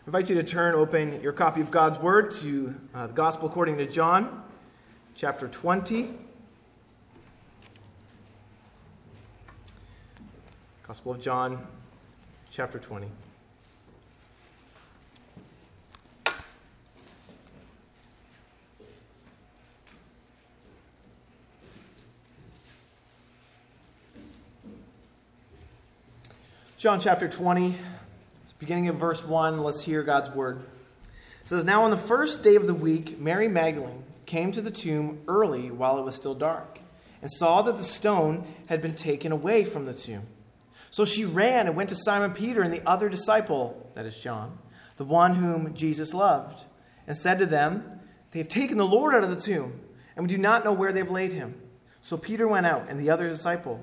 I invite you to turn open your copy of God's Word to uh, the Gospel according to John, chapter 20. Gospel of John, chapter 20. John chapter 20, beginning of verse 1. Let's hear God's word. It says, Now on the first day of the week, Mary Magdalene came to the tomb early while it was still dark, and saw that the stone had been taken away from the tomb. So she ran and went to Simon Peter and the other disciple, that is John, the one whom Jesus loved, and said to them, They have taken the Lord out of the tomb, and we do not know where they have laid him. So Peter went out, and the other disciple,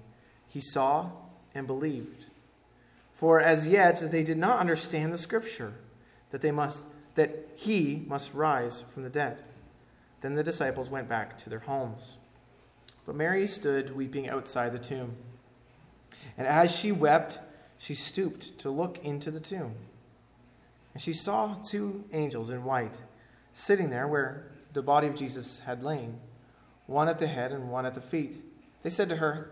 He saw and believed. For as yet they did not understand the scripture that they must that he must rise from the dead. Then the disciples went back to their homes. But Mary stood weeping outside the tomb. And as she wept, she stooped to look into the tomb. And she saw two angels in white sitting there where the body of Jesus had lain, one at the head and one at the feet. They said to her,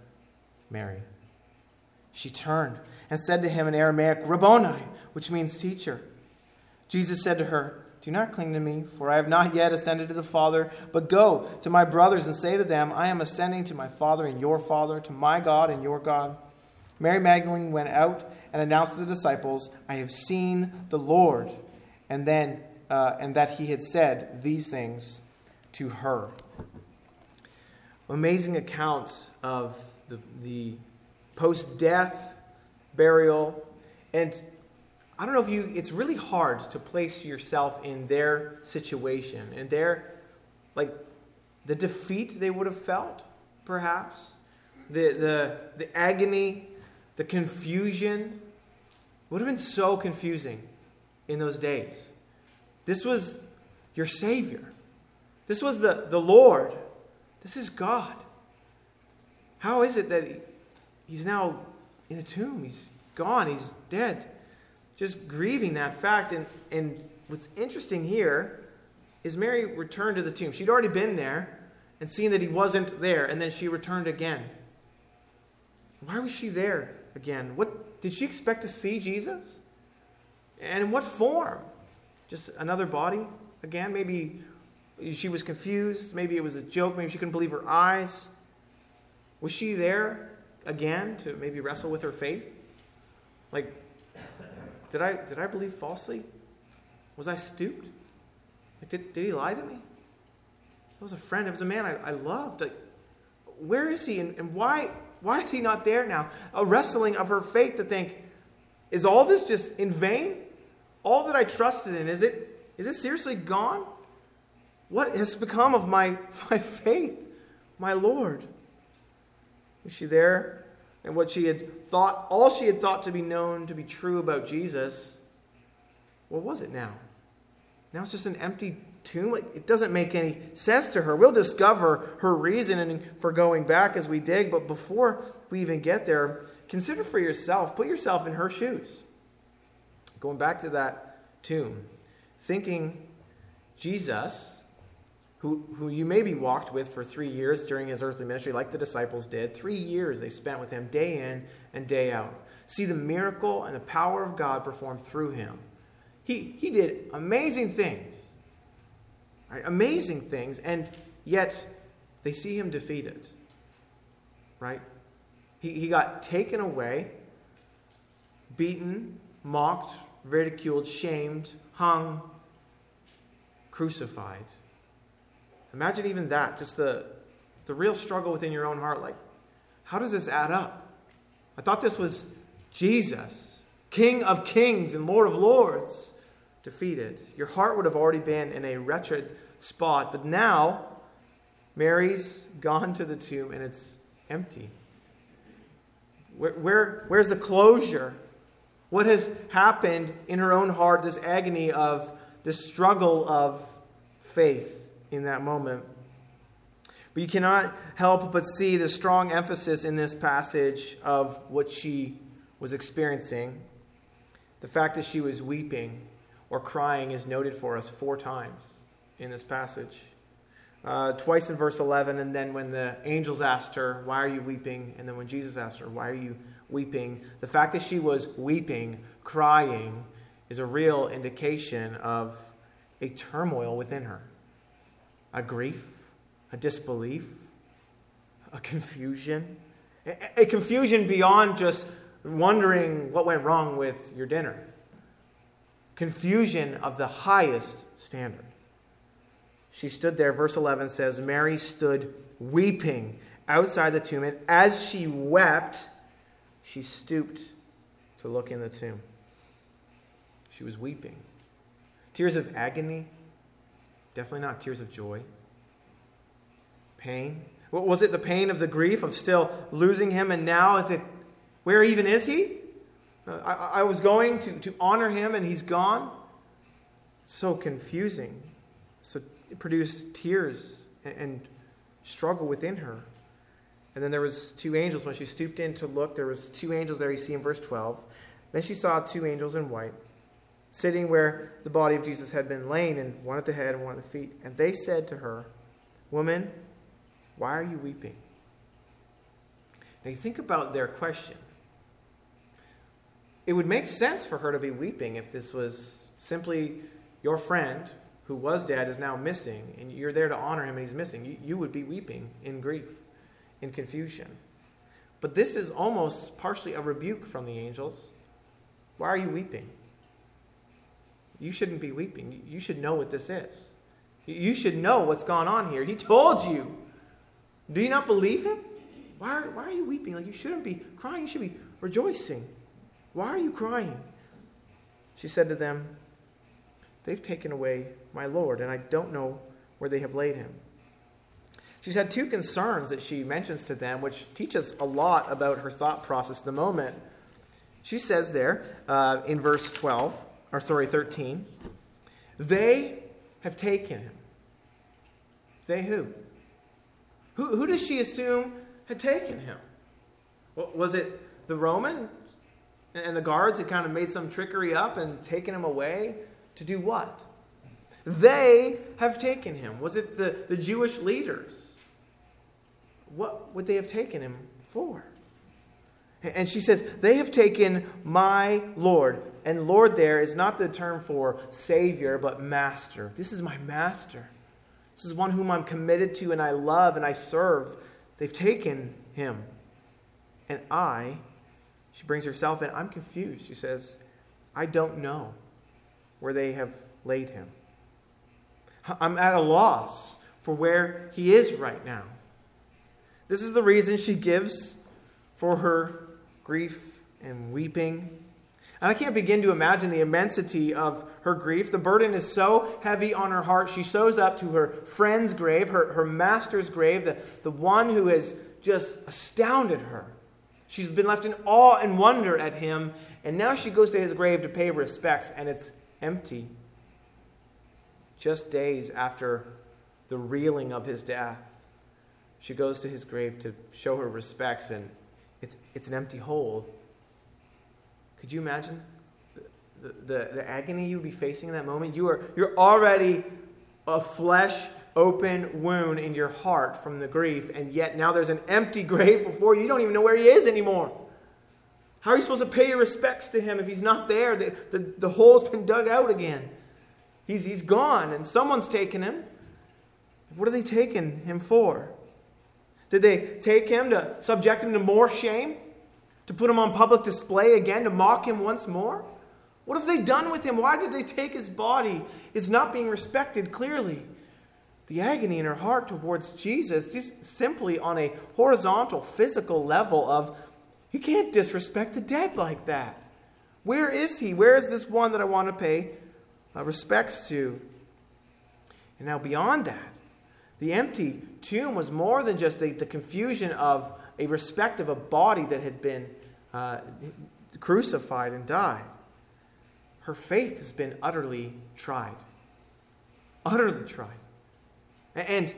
Mary. She turned and said to him in Aramaic, Rabboni, which means teacher. Jesus said to her, Do not cling to me, for I have not yet ascended to the Father, but go to my brothers and say to them, I am ascending to my Father and your Father, to my God and your God. Mary Magdalene went out and announced to the disciples, I have seen the Lord, and then uh, and that he had said these things to her. Amazing account of the, the post death, burial, and I don't know if you, it's really hard to place yourself in their situation and their, like, the defeat they would have felt, perhaps, the, the, the agony, the confusion. would have been so confusing in those days. This was your Savior. This was the, the Lord. This is God. How is it that he's now in a tomb. He's gone. He's dead. Just grieving that fact. And, and what's interesting here is Mary returned to the tomb. She'd already been there and seen that he wasn't there, and then she returned again. Why was she there again? What did she expect to see Jesus? And in what form? Just another body again? Maybe she was confused. Maybe it was a joke. Maybe she couldn't believe her eyes. Was she there again to maybe wrestle with her faith? Like, did I, did I believe falsely? Was I stooped? Like, did, did he lie to me? It was a friend. It was a man I, I loved. Like, where is he? And, and why, why is he not there now? A wrestling of her faith to think, is all this just in vain? All that I trusted in, is it, is it seriously gone? What has become of my, my faith, my Lord? Was she there? And what she had thought, all she had thought to be known to be true about Jesus, what was it now? Now it's just an empty tomb. It doesn't make any sense to her. We'll discover her reason for going back as we dig, but before we even get there, consider for yourself, put yourself in her shoes. Going back to that tomb, thinking Jesus who, who you maybe walked with for three years during his earthly ministry, like the disciples did. Three years they spent with him day in and day out. See the miracle and the power of God performed through him. He He, did amazing things. Right? Amazing things, and yet they see him defeated. Right? He, he got taken away, beaten, mocked, ridiculed, shamed, hung, crucified. Imagine even that, just the, the real struggle within your own heart. Like, how does this add up? I thought this was Jesus, King of kings and Lord of lords, defeated. Your heart would have already been in a wretched spot, but now Mary's gone to the tomb and it's empty. Where, where, where's the closure? What has happened in her own heart, this agony of this struggle of faith in that moment? But you cannot help but see the strong emphasis in this passage of what she was experiencing. The fact that she was weeping or crying is noted for us four times in this passage. Uh, twice in verse 11, and then when the angels asked her, Why are you weeping? And then when Jesus asked her, Why are you weeping? The fact that she was weeping, crying, is a real indication of a turmoil within her, a grief, a disbelief, a confusion, a confusion beyond just wondering what went wrong with your dinner. Confusion of the highest standard. She stood there, verse 11 says, Mary stood weeping outside the tomb, and as she wept, she stooped to look in the tomb. She was weeping. Tears of agony, definitely not tears of joy. Pain. Was it the pain of the grief of still losing him, and now the, where even is he? Uh, I, I was going to, to honor him, and he's gone. So confusing. So it produced tears and, and struggle within her. And then there was two angels when she stooped in to look. There was two angels there you see in verse 12. Then she saw two angels in white sitting where the body of Jesus had been laying, and one at the head and one at the feet. And they said to her, Woman, why are you weeping? Now you think about their question. It would make sense for her to be weeping if this was simply your friend who was dead is now missing, and you're there to honor him and he's missing. You, you would be weeping in grief, in confusion. But this is almost partially a rebuke from the angels. Why are you weeping? You shouldn't be weeping. You should know what this is. You should know what's gone on here. He told you. Do you not believe him? Why are, why are you weeping? Like you shouldn't be crying. You should be rejoicing. Why are you crying? She said to them, They've taken away my Lord, and I don't know where they have laid him. She's had two concerns that she mentions to them, which teach us a lot about her thought process at the moment. She says there uh, in verse 12, or sorry, 13, they have taken him. They who? Who, who does she assume had taken him? Was it the Roman? And the guards had kind of made some trickery up and taken him away to do what? They have taken him. Was it the, the Jewish leaders? What would they have taken him for? And she says, They have taken my Lord. And Lord there is not the term for Savior, but Master. This is my Master. This is one whom I'm committed to and I love and I serve. They've taken him. And I, she brings herself in, I'm confused. She says, I don't know where they have laid him. I'm at a loss for where he is right now. This is the reason she gives for her grief and weeping. And I can't begin to imagine the immensity of her grief. The burden is so heavy on her heart. She shows up to her friend's grave, her, her master's grave, the, the one who has just astounded her. She's been left in awe and wonder at him, and now she goes to his grave to pay respects, and it's empty. Just days after the reeling of his death, she goes to his grave to show her respects, and it's, it's an empty hole. Could you imagine the, the, the agony you would be facing in that moment? You are, you're already a flesh open wound in your heart from the grief, and yet now there's an empty grave before you. You don't even know where he is anymore. How are you supposed to pay your respects to him if he's not there? The, the, the hole's been dug out again. He's, he's gone, and someone's taken him. What are they taking him for? Did they take him to subject him to more shame? To put him on public display again? To mock him once more? What have they done with him? Why did they take his body? It's not being respected clearly. The agony in her heart towards Jesus, just simply on a horizontal, physical level of, you can't disrespect the dead like that. Where is he? Where is this one that I want to pay uh, respects to? And now, beyond that, the empty tomb was more than just the, the confusion of a respect of a body that had been uh, crucified and died. Her faith has been utterly tried. Utterly tried. And,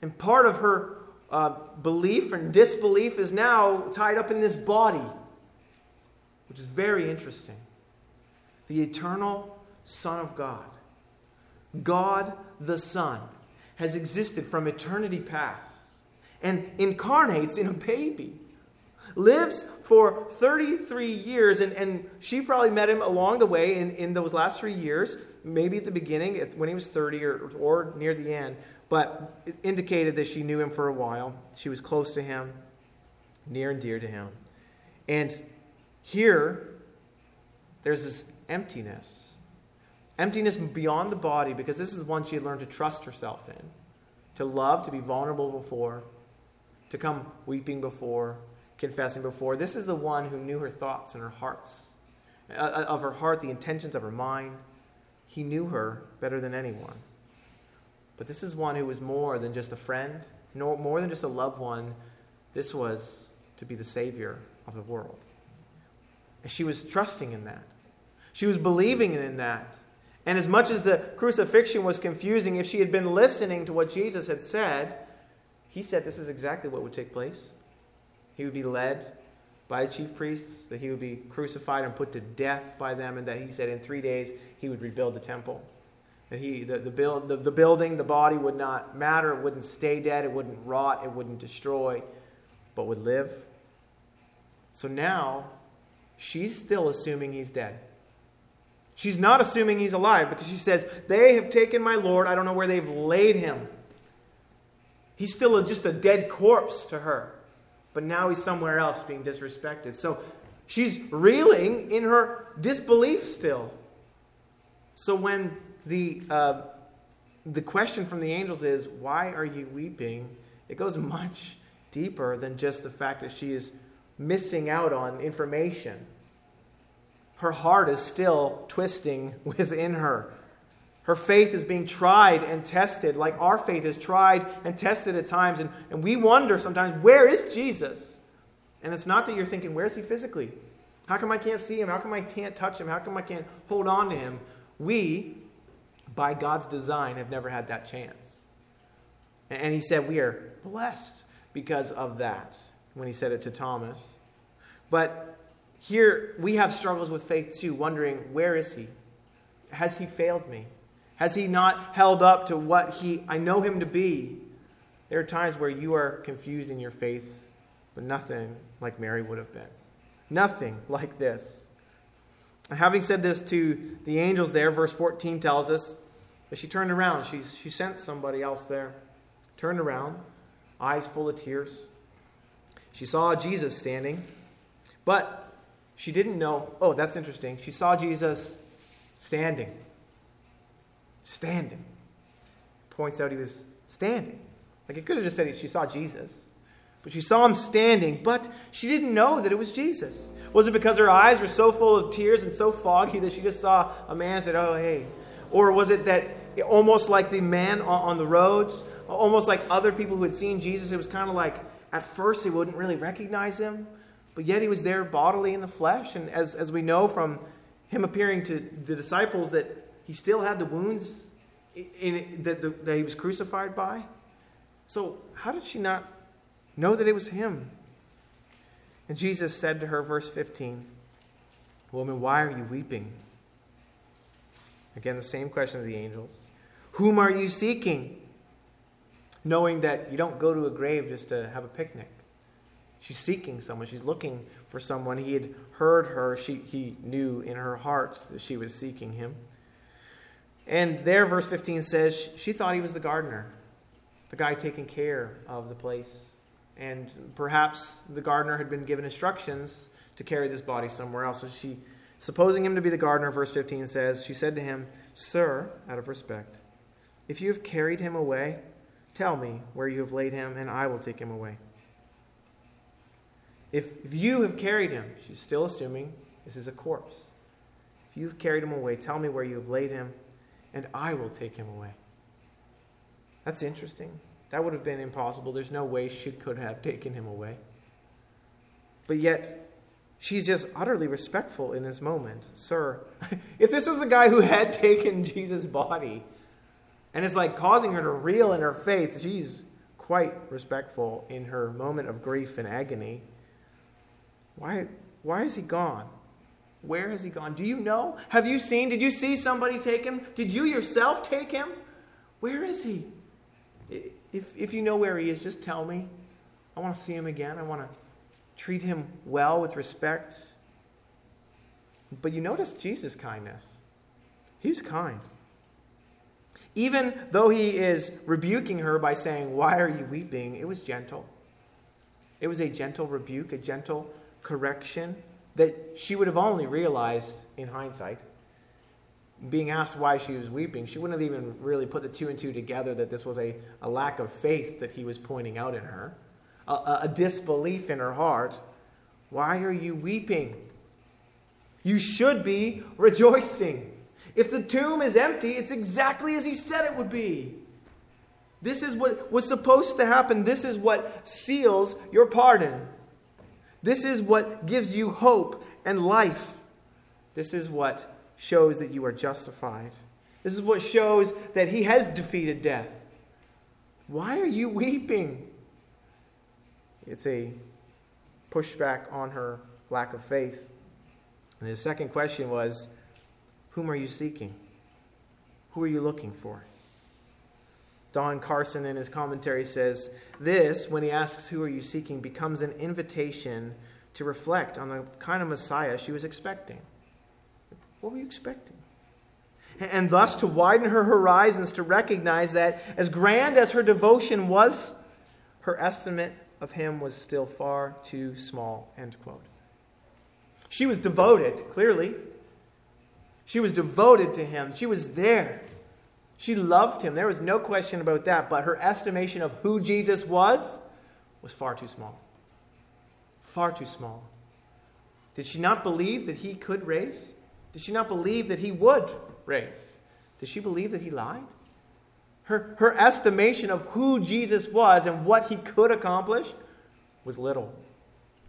and part of her uh, belief and disbelief is now tied up in this body, which is very interesting. The eternal Son of God, God the Son, has existed from eternity past and incarnates in a baby. Lives for 33 years, and, and she probably met him along the way in, in those last three years, maybe at the beginning when he was 30 or, or near the end but indicated that she knew him for a while. She was close to him, near and dear to him. And here, there's this emptiness. Emptiness beyond the body, because this is one she had learned to trust herself in, to love, to be vulnerable before, to come weeping before, confessing before. This is the one who knew her thoughts and her hearts, uh, uh, of her heart, the intentions of her mind. He knew her better than anyone. But this is one who was more than just a friend, more than just a loved one. This was to be the Savior of the world. And she was trusting in that. She was believing in that. And as much as the crucifixion was confusing, if she had been listening to what Jesus had said, he said this is exactly what would take place. He would be led by the chief priests, that he would be crucified and put to death by them, and that he said in three days he would rebuild the temple. That he, the, the, build, the, the building, the body would not matter. It wouldn't stay dead. It wouldn't rot. It wouldn't destroy, but would live. So now, she's still assuming he's dead. She's not assuming he's alive because she says, They have taken my Lord. I don't know where they've laid him. He's still a, just a dead corpse to her. But now he's somewhere else being disrespected. So she's reeling in her disbelief still. So when the, uh, the question from the angels is, Why are you weeping? It goes much deeper than just the fact that she is missing out on information. Her heart is still twisting within her. Her faith is being tried and tested, like our faith is tried and tested at times. And, and we wonder sometimes, where is Jesus? And it's not that you're thinking, where is he physically? How come I can't see him? How come I can't touch him? How come I can't hold on to him? We by God's design, have never had that chance. And he said, We are blessed because of that when he said it to Thomas. But here we have struggles with faith too, wondering, Where is he? Has he failed me? Has he not held up to what he I know him to be? There are times where you are confused in your faith, but nothing like Mary would have been. Nothing like this. Having said this to the angels there, verse 14 tells us that she turned around. She, she sent somebody else there. Turned around, eyes full of tears. She saw Jesus standing, but she didn't know. Oh, that's interesting. She saw Jesus standing. Standing. Points out he was standing. Like it could have just said she saw Jesus. But she saw him standing, but she didn't know that it was Jesus. Was it because her eyes were so full of tears and so foggy that she just saw a man and said, Oh, hey? Or was it that almost like the man on the roads, almost like other people who had seen Jesus, it was kind of like at first they wouldn't really recognize him, but yet he was there bodily in the flesh. And as, as we know from him appearing to the disciples, that he still had the wounds in, that, that he was crucified by. So, how did she not Know that it was him. And Jesus said to her, verse 15, Woman, why are you weeping? Again, the same question of the angels. Whom are you seeking? Knowing that you don't go to a grave just to have a picnic. She's seeking someone. She's looking for someone. He had heard her. She, he knew in her heart that she was seeking him. And there, verse 15 says, she thought he was the gardener, the guy taking care of the place. And perhaps the gardener had been given instructions to carry this body somewhere else. So she, supposing him to be the gardener, verse 15 says, she said to him, Sir, out of respect, if you have carried him away, tell me where you have laid him, and I will take him away. If, if you have carried him, she's still assuming this is a corpse. If you've carried him away, tell me where you have laid him, and I will take him away. That's interesting. That would have been impossible. There's no way she could have taken him away. But yet, she's just utterly respectful in this moment. Sir, if this was the guy who had taken Jesus' body and it's like causing her to reel in her faith, she's quite respectful in her moment of grief and agony. Why, why is he gone? Where has he gone? Do you know? Have you seen? Did you see somebody take him? Did you yourself take him? Where is he? If, if you know where he is, just tell me. I want to see him again. I want to treat him well with respect. But you notice Jesus' kindness. He's kind. Even though he is rebuking her by saying, Why are you weeping? it was gentle. It was a gentle rebuke, a gentle correction that she would have only realized in hindsight. Being asked why she was weeping, she wouldn't have even really put the two and two together that this was a, a lack of faith that he was pointing out in her, a, a disbelief in her heart. Why are you weeping? You should be rejoicing. If the tomb is empty, it's exactly as he said it would be. This is what was supposed to happen. This is what seals your pardon. This is what gives you hope and life. This is what shows that you are justified. This is what shows that he has defeated death. Why are you weeping? It's a pushback on her lack of faith. And the second question was Whom are you seeking? Who are you looking for? Don Carson, in his commentary, says this, when he asks, Who are you seeking, becomes an invitation to reflect on the kind of Messiah she was expecting. What were you expecting? And thus to widen her horizons to recognize that, as grand as her devotion was, her estimate of him was still far too small. End quote. She was devoted, clearly. She was devoted to him. She was there. She loved him. There was no question about that. But her estimation of who Jesus was was far too small. Far too small. Did she not believe that he could raise? Did she not believe that he would raise? Did she believe that he lied? Her, her estimation of who Jesus was and what he could accomplish was little.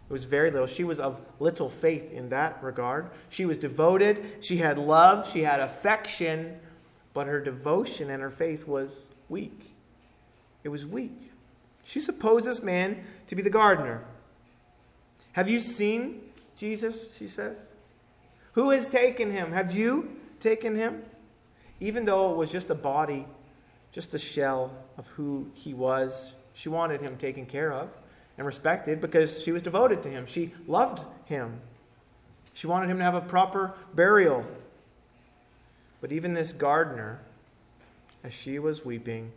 It was very little. She was of little faith in that regard. She was devoted, she had love, she had affection but her devotion and her faith was weak. It was weak. She supposed this man to be the gardener. Have you seen Jesus? She says. Who has taken him? Have you taken him? Even though it was just a body, just a shell of who he was, she wanted him taken care of and respected because she was devoted to him. She loved him. She wanted him to have a proper burial. But even this gardener, as she was weeping,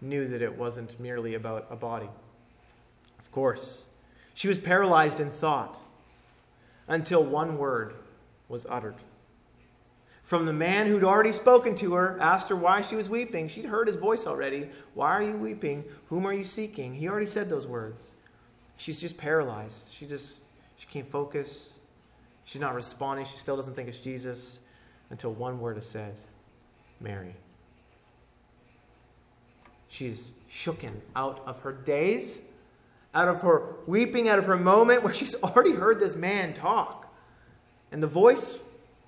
knew that it wasn't merely about a body. Of course, she was paralyzed in thought until one word was uttered. From the man who'd already spoken to her, asked her why she was weeping. She'd heard his voice already. Why are you weeping? Whom are you seeking? He already said those words. She's just paralyzed. She just she can't focus. She's not responding. She still doesn't think it's Jesus until one word is said Mary. She's shooken out of her daze, out of her weeping, out of her moment where she's already heard this man talk. And the voice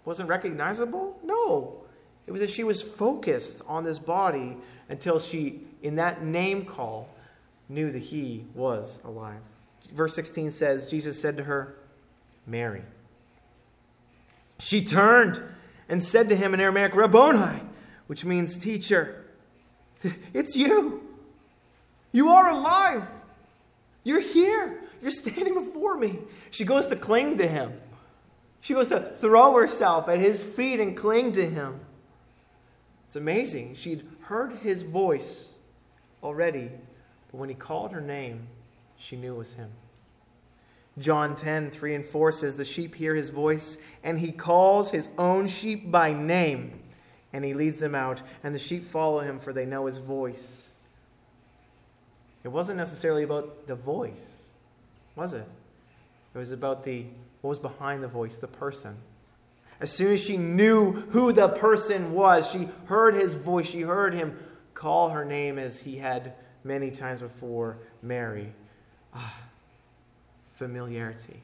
wasn't recognizable? No. It was that she was focused on this body until she, in that name call, knew that he was alive. Verse 16 says, Jesus said to her, Mary. She turned and said to him in Aramaic, Rabboni, which means teacher. It's you. You are alive. You're here. You're standing before me. She goes to cling to him. She goes to throw herself at his feet and cling to him. It's amazing. She'd heard his voice already, but when he called her name, she knew it was him. John 10, 3 and 4 says, The sheep hear his voice, and he calls his own sheep by name, and he leads them out, and the sheep follow him, for they know his voice. It wasn't necessarily about the voice, was it? It was about the what was behind the voice, the person. As soon as she knew who the person was, she heard his voice, she heard him call her name as he had many times before Mary. Ah, familiarity,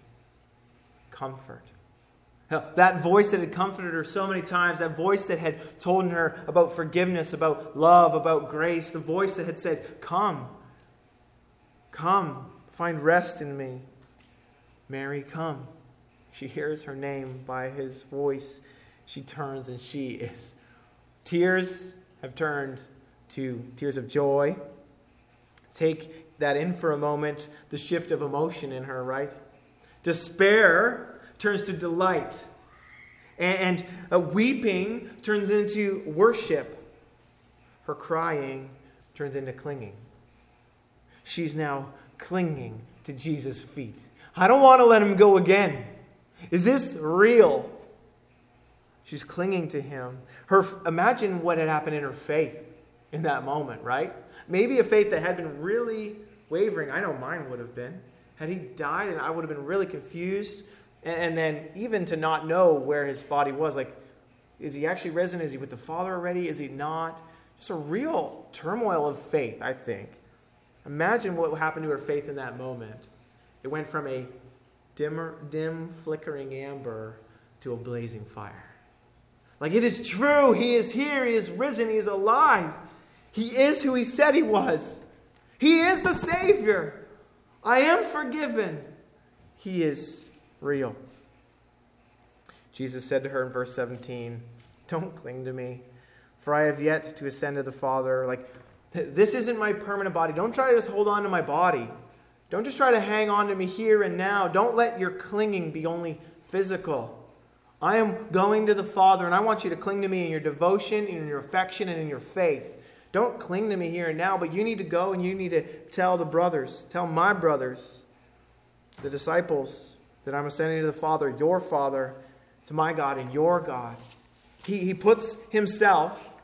comfort. That voice that had comforted her so many times, that voice that had told her about forgiveness, about love, about grace, the voice that had said, Come, come, find rest in me. Mary, come. She hears her name by his voice. She turns and she is. Tears have turned to tears of joy. Take that in for a moment, the shift of emotion in her, right? Despair turns to delight. And, and weeping turns into worship. Her crying turns into clinging. She's now clinging to Jesus' feet. I don't want to let him go again. Is this real? She's clinging to him. Her imagine what had happened in her faith in that moment, right? Maybe a faith that had been really wavering. I know mine would have been. Had he died, and I would have been really confused. And then even to not know where his body was, like, is he actually risen? Is he with the Father already? Is he not? Just a real turmoil of faith, I think. Imagine what happened to her faith in that moment. It went from a dimmer, dim, flickering amber to a blazing fire. Like, it is true. He is here. He is risen. He is alive. He is who he said he was. He is the Savior. I am forgiven. He is real. Jesus said to her in verse 17, Don't cling to me, for I have yet to ascend to the Father. Like, this isn't my permanent body. Don't try to just hold on to my body. Don't just try to hang on to me here and now. Don't let your clinging be only physical. I am going to the Father, and I want you to cling to me in your devotion, in your affection, and in your faith. Don't cling to me here and now, but you need to go and you need to tell the brothers, tell my brothers, the disciples, that I'm ascending to the Father, your Father, to my God and your God. He, he puts himself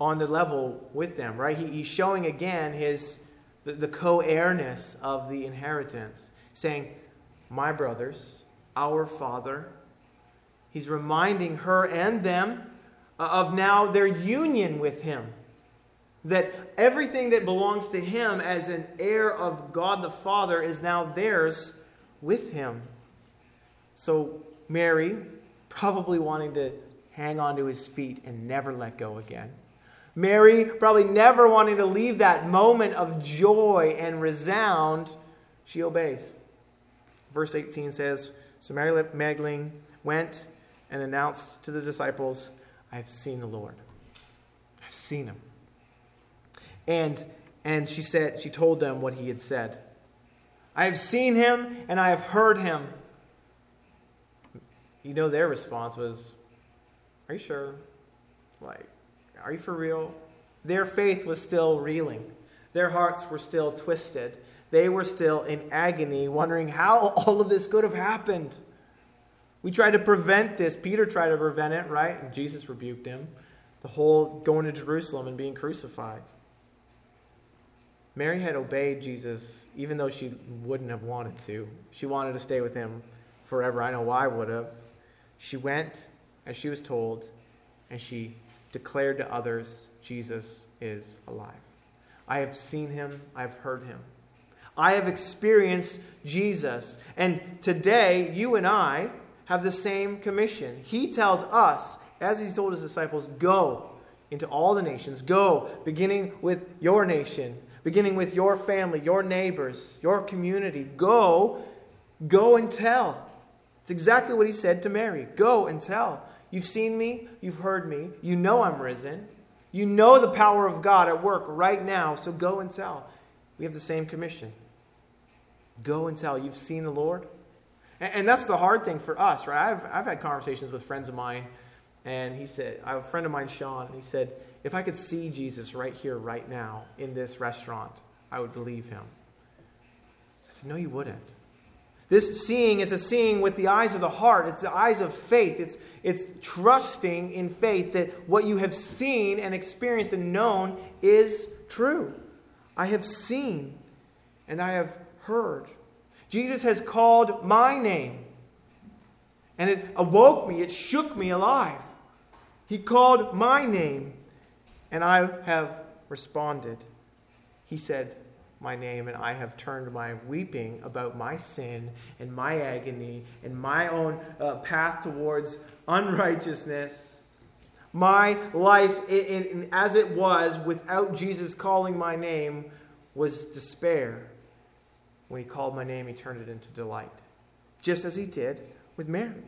on the level with them, right? He, he's showing again his the, the co-heirness of the inheritance, saying, My brothers, our Father. He's reminding her and them Uh, of now their union with Him. That everything that belongs to Him as an heir of God the Father is now theirs with Him. So, Mary, probably wanting to hang on to His feet and never let go again. Mary, probably never wanting to leave that moment of joy and resound, she obeys. Verse 18 says So Mary Magdalene went and announced to the disciples, I have seen the Lord. I've seen him. And, and she said, she told them what he had said. I have seen him and I have heard him. You know, their response was, Are you sure? Like, are you for real? Their faith was still reeling. Their hearts were still twisted. They were still in agony, wondering how all of this could have happened. We tried to prevent this. Peter tried to prevent it, right? And Jesus rebuked him. The whole going to Jerusalem and being crucified. Mary had obeyed Jesus even though she wouldn't have wanted to. She wanted to stay with him forever. I know why I would have. She went as she was told, and she declared to others, Jesus is alive. I have seen him, I have heard him. I have experienced Jesus. And today, you and I have the same commission. He tells us, as he told his disciples, go into all the nations. Go, beginning with your nation, beginning with your family, your neighbors, your community. Go, go and tell. It's exactly what he said to Mary. Go and tell. You've seen me, you've heard me, you know I'm risen. You know the power of God at work right now, so go and tell. We have the same commission. Go and tell, You've seen the Lord. And, and that's the hard thing for us, right? I've, I've had conversations with friends of mine, and he said, I have a friend of mine, Sean, and he said, If I could see Jesus right here, right now, in this restaurant, I would believe him. I said, No, you wouldn't. This seeing is a seeing with the eyes of the heart. It's the eyes of faith. It's, it's trusting in faith that what you have seen and experienced and known is true. I have seen and I have heard. Jesus has called my name, and it awoke me, it shook me alive. He called my name, and I have responded. He said, my name, and I have turned my weeping about my sin and my agony and my own uh, path towards unrighteousness. My life, in, in, as it was, without Jesus calling my name, was despair. When he called my name, he turned it into delight, just as he did with Mary.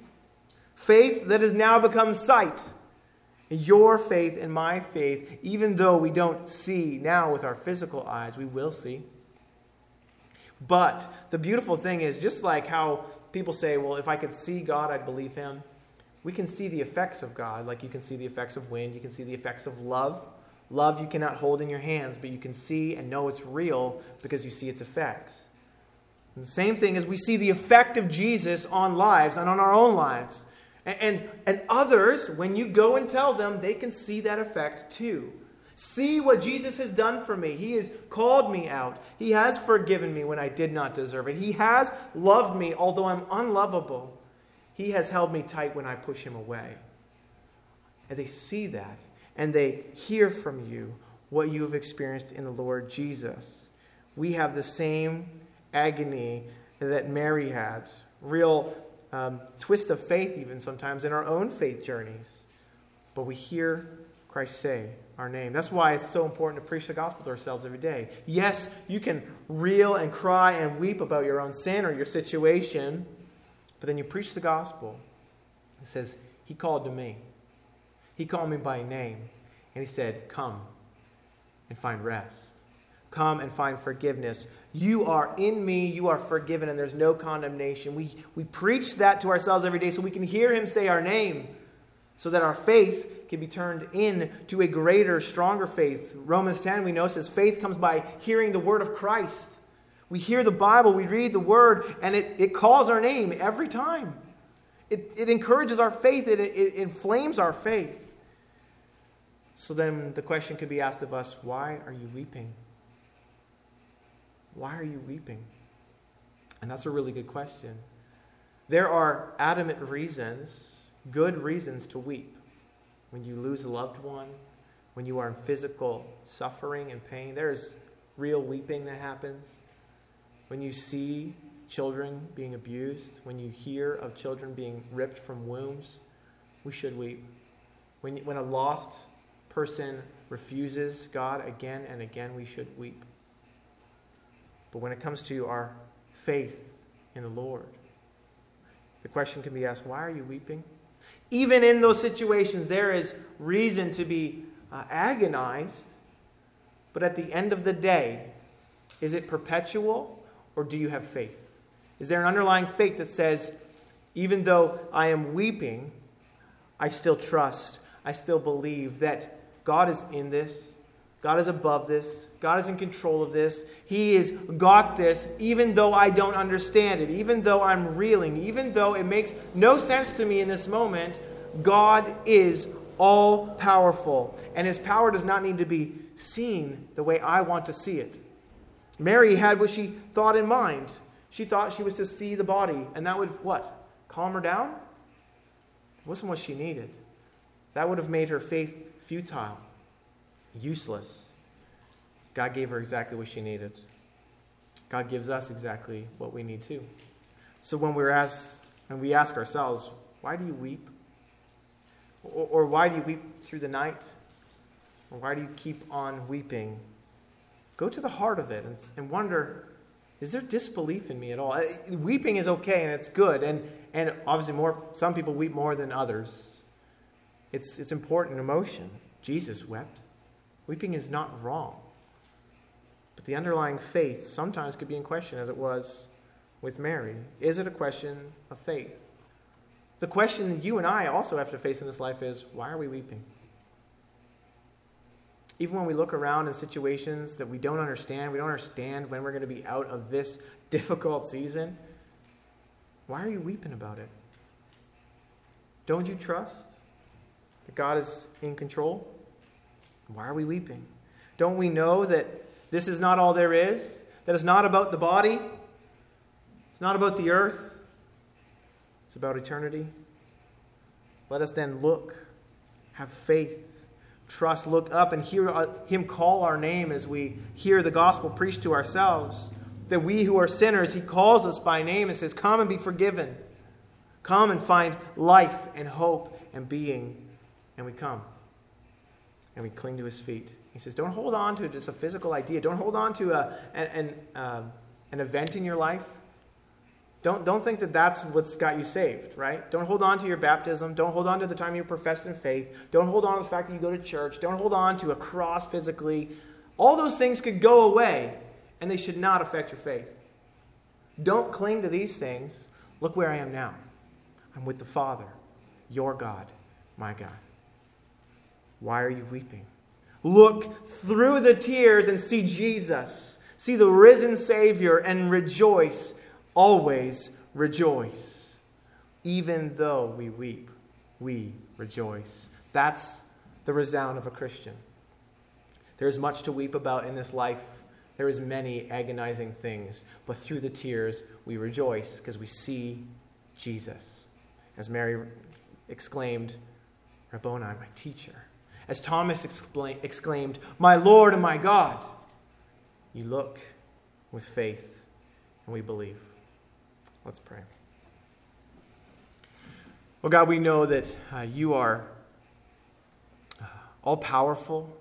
Faith that has now become sight. Your faith and my faith, even though we don't see now with our physical eyes, we will see. But the beautiful thing is, just like how people say, well, if I could see God, I'd believe him, we can see the effects of God. Like you can see the effects of wind, you can see the effects of love. Love you cannot hold in your hands, but you can see and know it's real because you see its effects. And the same thing as we see the effect of Jesus on lives and on our own lives. And, and, and others, when you go and tell them, they can see that effect too. See what Jesus has done for me. He has called me out. He has forgiven me when I did not deserve it. He has loved me, although I'm unlovable. He has held me tight when I push him away. And they see that, and they hear from you what you have experienced in the Lord Jesus. We have the same agony that Mary had, real um, twist of faith, even sometimes, in our own faith journeys. But we hear Christ say our name. That's why it's so important to preach the gospel to ourselves every day. Yes, you can reel and cry and weep about your own sin or your situation, but then you preach the gospel. It says, He called to me. He called me by name, and He said, Come and find rest. Come and find forgiveness. You are in me, you are forgiven, and there's no condemnation. We, we preach that to ourselves every day so we can hear Him say our name, so that our faith can be turned into a greater, stronger faith. Romans 10, we know, says faith comes by hearing the word of Christ. We hear the Bible, we read the word, and it, it calls our name every time. It, it encourages our faith, it, it inflames our faith. So then the question could be asked of us why are you weeping? Why are you weeping? And that's a really good question. There are adamant reasons, good reasons to weep. When you lose a loved one, when you are in physical suffering and pain, there is real weeping that happens. When you see children being abused, when you hear of children being ripped from wombs, we should weep. When, when a lost person refuses God again and again, we should weep. But when it comes to our faith in the Lord, the question can be asked why are you weeping? Even in those situations, there is reason to be uh, agonized. But at the end of the day, is it perpetual or do you have faith? Is there an underlying faith that says, even though I am weeping, I still trust, I still believe that God is in this, God is above this. God is in control of this. He has got this, even though I don't understand it, even though I'm reeling, even though it makes no sense to me in this moment. God is all powerful, and his power does not need to be seen the way I want to see it. Mary had what she thought in mind. She thought she was to see the body, and that would what? Calm her down? It wasn't what she needed. That would have made her faith futile useless. God gave her exactly what she needed. God gives us exactly what we need too. So when we're asked, and we ask ourselves, why do you weep? Or, or why do you weep through the night? Or why do you keep on weeping? Go to the heart of it and, and wonder, is there disbelief in me at all? Weeping is okay and it's good, and, and obviously more some people weep more than others. It's, it's important emotion. Jesus wept. Weeping is not wrong. But the underlying faith sometimes could be in question, as it was with Mary? Is it a question of faith? The question you and I also have to face in this life is why are we weeping? Even when we look around in situations that we don't understand, we don't understand when we're going to be out of this difficult season, why are you weeping about it? Don't you trust that God is in control? Why are we weeping? Don't we know that this is not all there is? That it's not about the body? It's not about the earth? It's about eternity? Let us then look, have faith, trust, look up, and hear uh, Him call our name as we hear the gospel preached to ourselves. That we who are sinners, He calls us by name and says, Come and be forgiven. Come and find life and hope and being. And we come. And we cling to His feet. He says, Don't hold on to just a physical idea. Don't hold on to a, an, um, an event in your life. Don't, don't think that that's what's got you saved, right? Don't hold on to your baptism. Don't hold on to the time you professed in faith. Don't hold on to the fact that you go to church. Don't hold on to a cross physically. All those things could go away, and they should not affect your faith. Don't cling to these things. Look where I am now. I'm with the Father, your God, my God. Why are you weeping? Look through the tears and see Jesus. See the risen Savior and rejoice always rejoice. Even though we weep, we rejoice. That's the resound of a Christian. There's much to weep about in this life. There is many agonizing things, but through the tears we rejoice because we see Jesus. As Mary exclaimed, Rabboni, my teacher. As Thomas exclaimed, My Lord and my God. You look with faith, and we believe. Let's pray. Well, God, we know that uh, you are uh, all powerful.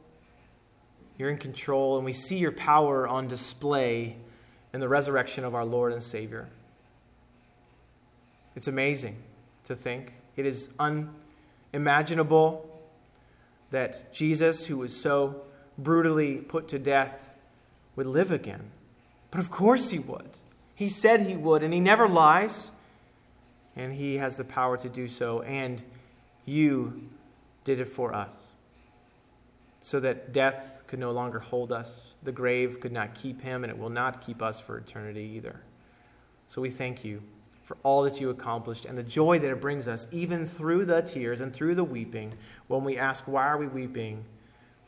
You're in control, and we see your power on display in the resurrection of our Lord and Savior. It's amazing to think. It is unimaginable that Jesus, who was so brutally put to death, would live again. But of course he would. He said he would, and he never lies. And he has the power to do so. And you did it for us. So that death could no longer hold us, the grave could not keep him, and it will not keep us for eternity either. So we thank you for all that you accomplished and the joy that it brings us, even through the tears and through the weeping. When we ask, Why are we weeping?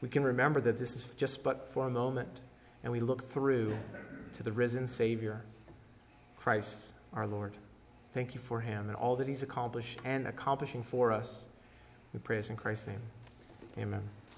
we can remember that this is just but for a moment, and we look through to the risen Savior. Christ our Lord. Thank you for him and all that he's accomplished and accomplishing for us. We pray this in Christ's name. Amen.